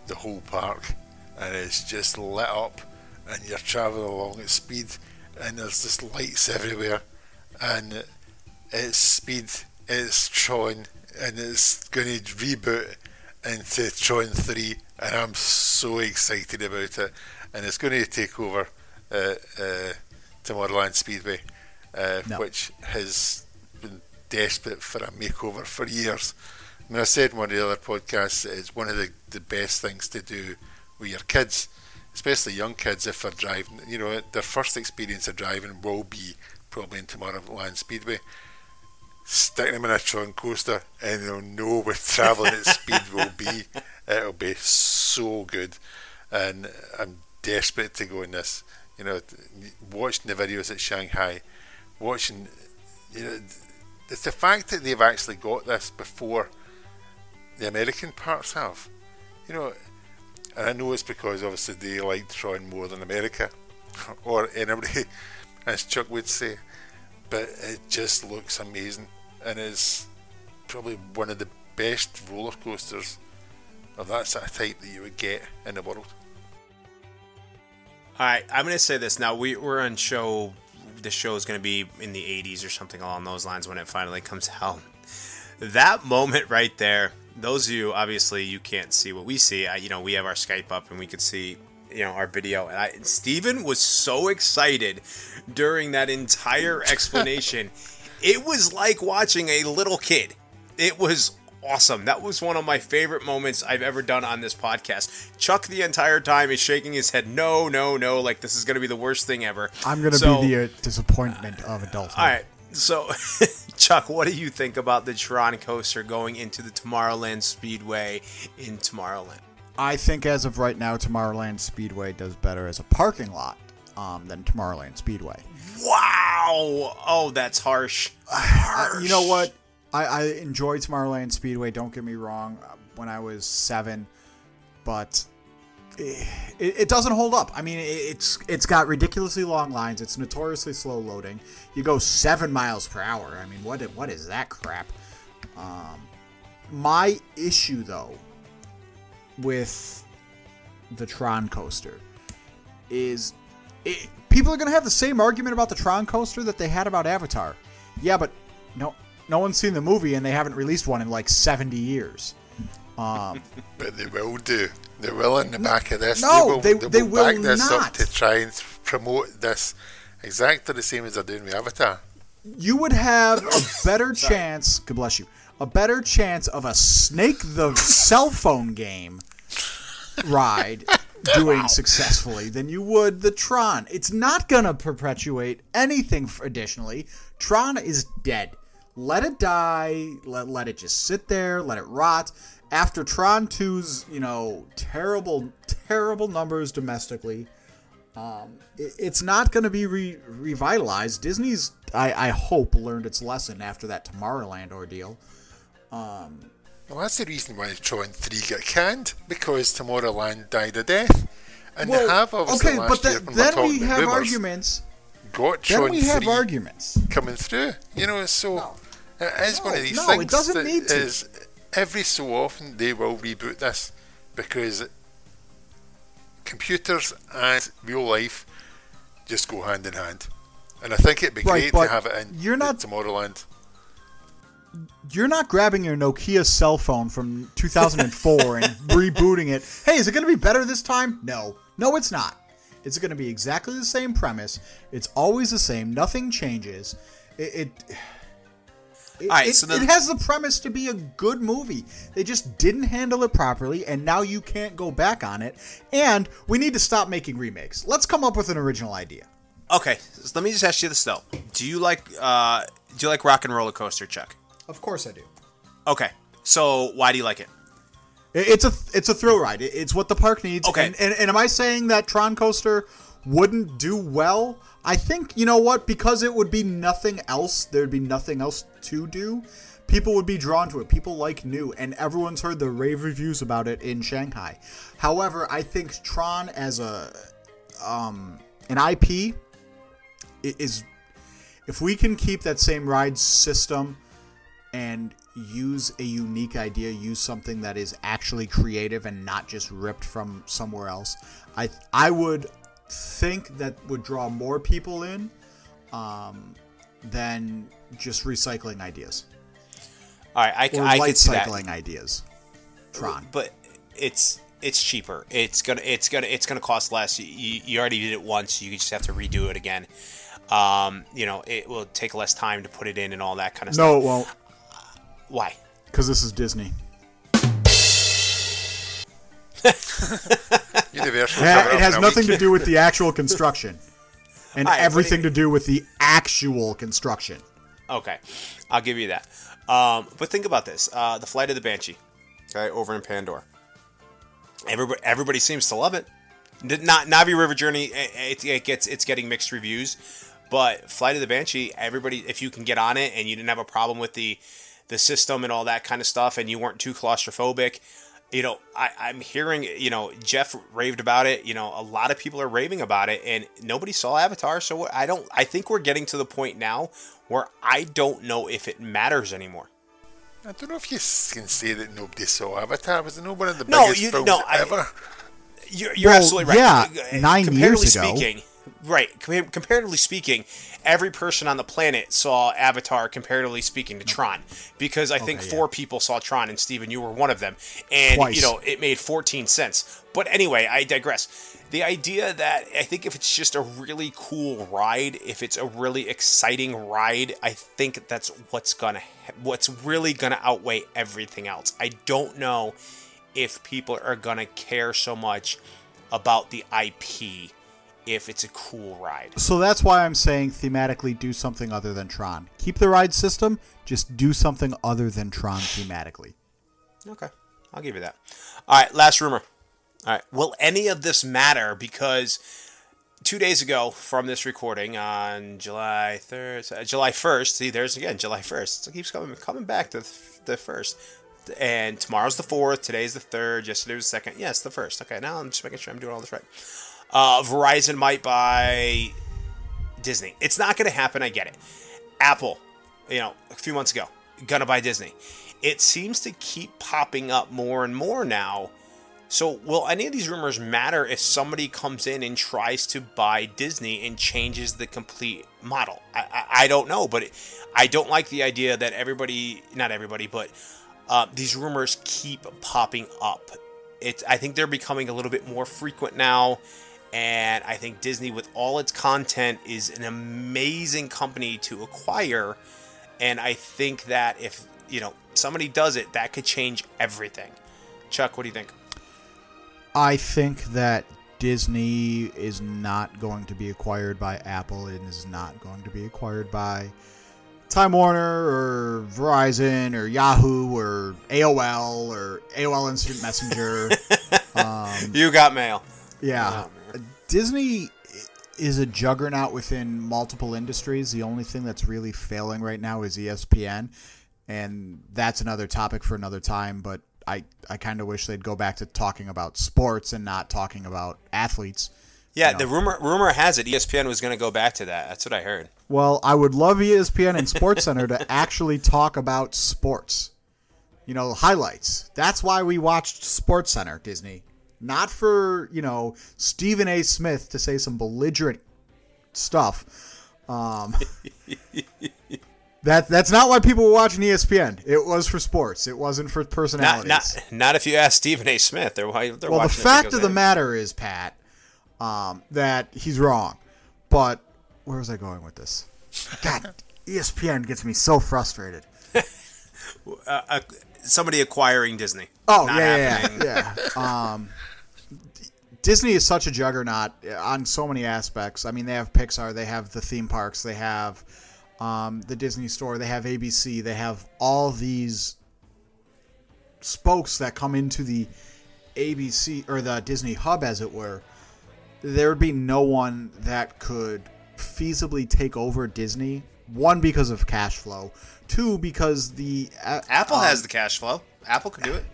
the whole park and it's just lit up and you're traveling along at speed, and there's just lights everywhere, and it's speed, it's Tron, and it's going to reboot into Tron 3, and I'm so excited about it, and it's going to take over uh, uh, Tomorrowland Speedway, uh, No. which has been desperate for a makeover for years. I mean, I said in one of the other podcasts that it's one of the, the best things to do with your kids, especially young kids if they're driving. You know, their first experience of driving will be probably in Tomorrowland Speedway. Stick them in a Tron coaster and they'll know what travelling at speed will be. It'll be so good. And I'm desperate to go in this. You know, watching the videos at Shanghai, watching, you know, it's the fact that they've actually got this before the American parts have. You know, and I know it's because obviously they like Tron more than America, or anybody, as Chuck would say. But it just looks amazing, and is probably one of the best roller coasters of that sort of type that you would get in the world. All right, I'm going to say this now. We, we're on show. The show is going to be in the 80s or something along those lines when it finally comes out. That moment right there. Those of you, obviously, you can't see what we see. I, you know, we have our Skype up and we could see, you know, our video. And I, Steven was so excited during that entire explanation. it was like watching a little kid. It was awesome. That was one of my favorite moments I've ever done on this podcast. Chuck, the entire time, is shaking his head, no, no, no, like this is going to be the worst thing ever. I'm going to So- be the uh, disappointment of adulthood. All right. So, Chuck, what do you think about the Tron coaster going into the Tomorrowland Speedway in Tomorrowland? I think as of right now, Tomorrowland Speedway does better as a parking lot um, than Tomorrowland Speedway. Wow! Oh, that's harsh. Uh, you know what? I, I enjoyed Tomorrowland Speedway. Don't get me wrong. uh, When I was seven, but it, it doesn't hold up. I mean, it, it's it's got ridiculously long lines. It's notoriously slow loading. You go seven miles per hour. I mean, what what is that crap? Um, my issue though with the Tron coaster is it, people are going to have the same argument about the Tron coaster that they had about Avatar. Yeah, but no, no one's seen the movie and they haven't released one in like 70 years. Um, But they will do. They will in the back of this. No, they they- will, they will back this not. up to try and promote this exactly the same as they're doing with Avatar. you would have a better chance, God bless you, a better chance of a Snake the cell phone game ride doing successfully than you would the Tron. It's not going to perpetuate anything additionally. Tron is dead. Let it die. Let, let it just sit there. Let it rot. After Tron 2's, you know, terrible, terrible numbers domestically, um, it- it's not going to be re- revitalized. Disney's, I, I hope, learned its lesson after that Tomorrowland ordeal. Well, that's the reason why Tron 3 got canned, because Tomorrowland died a death. And they have, obviously, okay, last but year, then, when we're then we have rumours, arguments. got Then we have 3 arguments. coming through. You know, so it is one of these no, it things doesn't that need to. is every so often they will reboot this because computers and real life just go hand in hand. And I think it'd be Right, great to have it in you're not- Tomorrowland. You're not grabbing your Nokia cell phone from 2004 and rebooting it. Hey, is it going to be better this time? No. No, it's not. It's going to be exactly the same premise. It's always the same. Nothing changes. It. it it, All right, it- so it has the premise to be a good movie. They just didn't handle it properly, and now you can't go back on it. And we need to stop making remakes. Let's come up with an original idea. Okay, so let me just ask you this though: Do you like uh, do you like Rock and Roller Coaster, Chuck? Of course, I do. Okay, so why do you like it? It- It's a it's a thrill ride. It's what the park needs. Okay. And, and, and am I saying that Tron Coaster wouldn't do well? I think you know what because it would be nothing else. There'd be nothing else to do. People would be drawn to it. People like new, and everyone's heard the rave reviews about it in Shanghai. However, I think Tron as a um, an IP is if we can keep that same ride system and use a unique idea, use something that is actually creative and not just ripped from somewhere else. I I would think that would draw more people in um, than just recycling ideas All right, I, or I light can see that. cycling ideas. Tron. but it's it's cheaper. It's gonna it's gonna it's gonna cost less. You, you, you already did it once. You just have to redo it again. Um, you know, it will take less time to put it in and all that kind of No, stuff. No, it won't, Why? because this is Disney. Universal. It has nothing to do with the actual construction, and right, everything to do with the actual construction. Okay, I'll give you that. Um, but think about this: uh, the flight of the Banshee, okay, over in Pandora. Everybody, everybody seems to love it. Not Navi River Journey, it, it gets it's getting mixed reviews, but Flight of the Banshee, everybody, if you can get on it and you didn't have a problem with the the system and all that kind of stuff, and you weren't too claustrophobic, you know, I, I'm hearing, you know, Jeff raved about it. You know, a lot of people are raving about it, and nobody saw Avatar. So I don't. I think we're getting to the point now where I don't know if it matters anymore. I don't know if you can say that nobody saw Avatar. Was it not one of the No, biggest you- films no, I- ever? You're, you're Well, absolutely right. yeah, Uh, nine comparatively years ago. Speaking, right. comparatively speaking, every person on the planet saw Avatar. Comparatively speaking to hmm. Tron, because I think four yeah. people saw Tron, and Steven, you were one of them. And Twice. you know, it made 14 cents. But anyway, I digress. The idea that I think if it's just a really cool ride, if it's a really exciting ride, I think that's what's gonna what's really gonna outweigh everything else. I don't know if people are gonna care so much about the IP if it's a cool ride. So that's why I'm saying thematically do something other than Tron. Keep the ride system, just do something other than Tron thematically. Okay, I'll give you that. All right, last rumor. All right, will any of this matter? Because two days ago from this recording on July third, uh, July first. See, there's again July first. It keeps coming coming back to the first. And tomorrow's the fourth. Today's the third. Yesterday was the second. Yes, the first. Okay, now I'm just making sure I'm doing all this right. Uh, Verizon might buy Disney. It's not going to happen. I get it. Apple, you know, a few months ago, gonna buy Disney. It seems to keep popping up more and more now. So, will any of these rumors matter if somebody comes in and tries to buy Disney and changes the complete model? I, I, I don't know, but it, I don't like the idea that everybody, not everybody, but uh, these rumors keep popping up. It's, I think they're becoming a little bit more frequent now. And I think Disney, with all its content, is an amazing company to acquire. And I think that if, you know, somebody does it, that could change everything. Chuck, what do you think? I think that Disney is not going to be acquired by Apple and is not going to be acquired by Time Warner or Verizon or Yahoo or AOL or AOL Instant Messenger. um, You got mail. yeah. Disney is a juggernaut within multiple industries. The only thing that's really failing right now is ESPN. And that's another topic for another time. But I, I kind of wish they'd go back to talking about sports and not talking about athletes. Yeah, No. the rumor rumor has it ESPN was going to go back to that. That's what I heard. Well, I would love ESPN and Sports Center to actually talk about sports. You know, highlights. That's why we watched Sports Center, Disney. Not for, you know, Stephen A. Smith to say some belligerent stuff. Um, that that's not why people were watching ESPN. It was for sports. It wasn't for Not personalities. not not if you ask Stephen A. Smith. They're, why- they're well, the fact of the matter is, Pat, um, that he's wrong. But where was I going with this? God, ESPN gets me so frustrated. uh, somebody acquiring Disney. Oh Not yeah, yeah, yeah, yeah. Um, Disney is such a juggernaut on so many aspects. I mean, they have Pixar, they have the theme parks, they have um, the Disney Store, they have ABC, they have all these spokes that come into the ABC or the Disney hub, as it were. There would be no one that could feasibly take over Disney. One because of cash flow. Two because the uh, Apple um, has the cash flow. Apple could do it.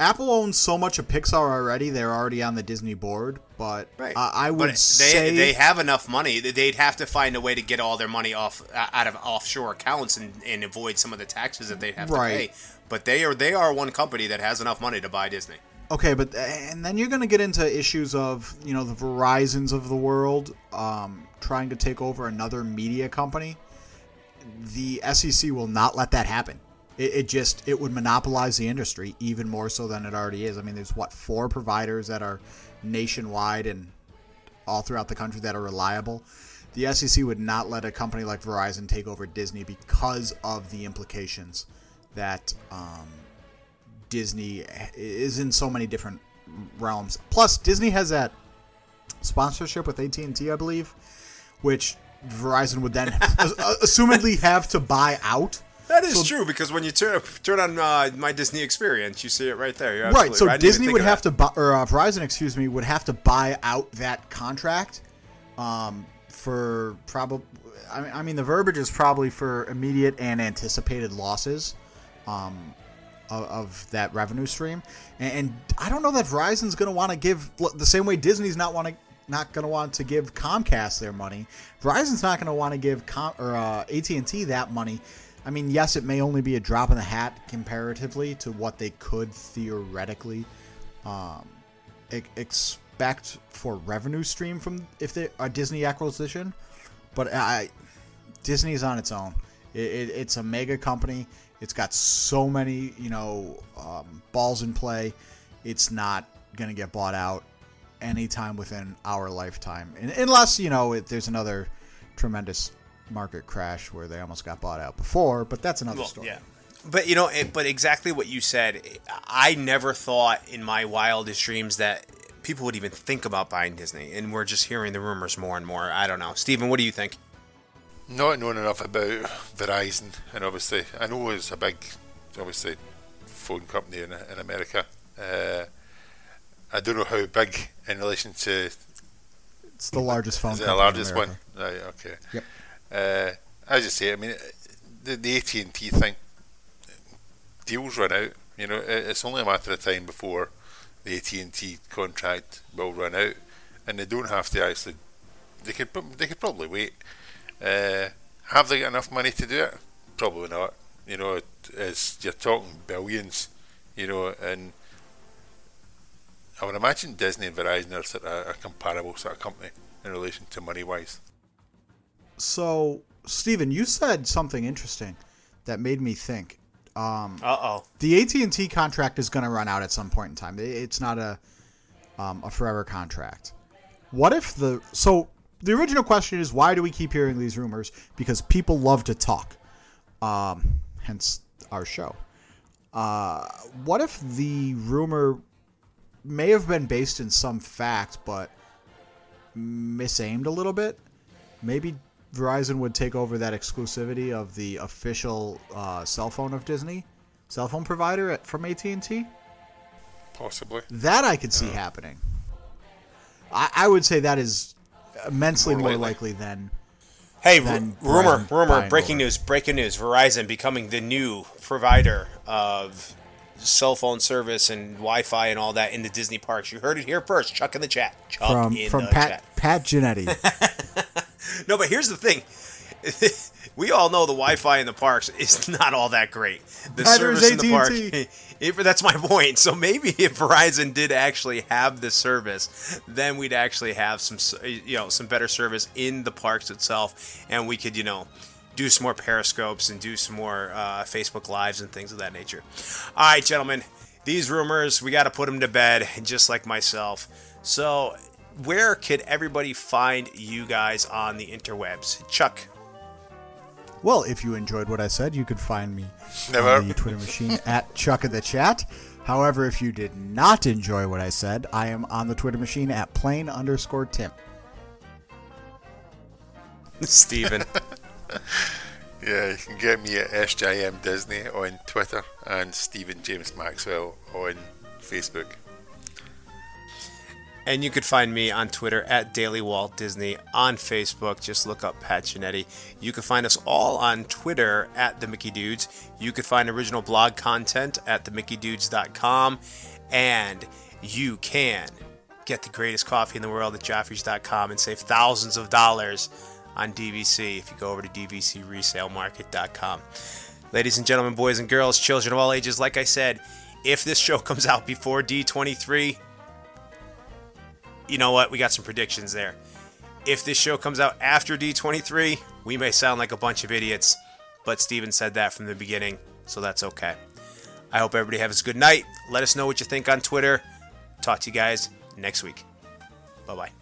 Apple owns so much of Pixar already; they're already on the Disney board. But Right. I, I would but they say they have enough money. They'd have to find a way to get all their money off uh, out of offshore accounts and, and avoid some of the taxes that they have Right. to pay. But they are they are one company that has enough money to buy Disney. Okay, but and then you're going to get into issues of you know the Verizon's of the world um, trying to take over another media company. The SEC will not let that happen. It, it just it would monopolize the industry even more so than it already is. I mean, there's what four providers that are nationwide and all throughout the country that are reliable. The SEC would not let a company like Verizon take over Disney because of the implications that um, Disney is in so many different realms. Plus, Disney has that sponsorship with AT and T, I believe, which Verizon would then assumedly have to buy out. That is so, true because when you turn turn on uh, my Disney experience, you see it right there. right. So right. Disney would have to buy, or uh, Verizon, excuse me, would have to buy out that contract um, for probably. I mean, I mean, the verbiage is probably for immediate and anticipated losses. Um, of, of that revenue stream. And, and, I don't know that Verizon's going to want to give the same way Disney's not want to not going to want to give Comcast their money. Verizon's not going to want to give Com- or uh, AT&T that money. I mean, yes, it may only be a drop in the hat comparatively to what they could theoretically um, e- expect for revenue stream from if they a Disney acquisition, but I Disney's on its own. It, it, it's a mega company. It's got so many, you know, um, balls in play. It's not to get bought out anytime within our lifetime, unless you know it, there's another tremendous market crash where they almost got bought out before. But that's another well, story. Yeah. But you know, it, but exactly what you said. I never thought in my wildest dreams that people would even think about buying Disney, and we're just hearing the rumors more and more. I don't know, Stephen. What do you think? not knowing enough about Verizon, and obviously I know it's a big, obviously, phone company in, in America. Uh, I don't know how big in relation to. It's the largest phone. Is it the largest one? Right. Okay. Yep. Uh, as you say, I mean, the, the AT and T thing. Deals run out. You know, it's only a matter of time before the AT and T contract will run out, and they don't have to actually. They could. They could probably wait uh, have they got enough money to do it? Probably not. You know, it's you're talking billions. You know, and I would imagine Disney and Verizon are sort of a comparable sort of company in relation to money wise. So, Stephen, you said something interesting that made me think. Um, uh oh. The AT and T contract is going to run out at some point in time. It's not a um, a forever contract. What if the so the original question is why do we keep hearing these rumors? Because people love to talk. Um, hence our show. Uh, what if the rumor may have been based in some fact, but misaimed a little bit? Maybe Verizon would take over that exclusivity of the official uh, cell phone of Disney, cell phone provider at, from AT and T. Possibly. That I could see happening. I, I would say that is immensely more, more likely. than. Hey, than rumor, rumor, breaking over. news, breaking news. Verizon becoming the new provider of cell phone service and Wi-Fi and all that in the Disney parks. You heard it here first. Chuck in the chat. Chuck from from Pat chat. Pat Giannetti. no, but here's the thing. we all know the Wi-Fi in the parks is not all that great. The service in the park, that's my point. So maybe if Verizon did actually have the service, then we'd actually have some, you know, some better service in the parks itself, and we could, you know, do some more periscopes and do some more uh, Facebook lives and things of that nature. All right, gentlemen, these rumors we got to put them to bed, just like myself. So, where could everybody find you guys on the interwebs? Chuck, well, if you enjoyed what I said, you could find me Never. on the Twitter machine at Chuck of the Chat. However, if you did not enjoy what I said, I am on the Twitter machine at plain underscore Tim. Steven. yeah, you can get me at SJM Disney on Twitter and Stephen James Maxwell on Facebook. And you could find me on Twitter at Daily Walt Disney, on Facebook, just look up Pat Giannetti. You can find us all on Twitter at The Mickey Dudes. You could find original blog content at themickeydudes.com. And you can get the greatest coffee in the world at joffreys.com and save thousands of dollars on DVC if you go over to dvcresalemarket.com. Ladies and gentlemen, boys and girls, children of all ages, like I said, If this show comes out before D23, you know what? We got some predictions there. If this show comes out after D23, we may sound like a bunch of idiots, but Steven said that from the beginning, so that's okay. I hope everybody has a good night. Let us know what you think on Twitter. Talk to you guys next week. Bye bye.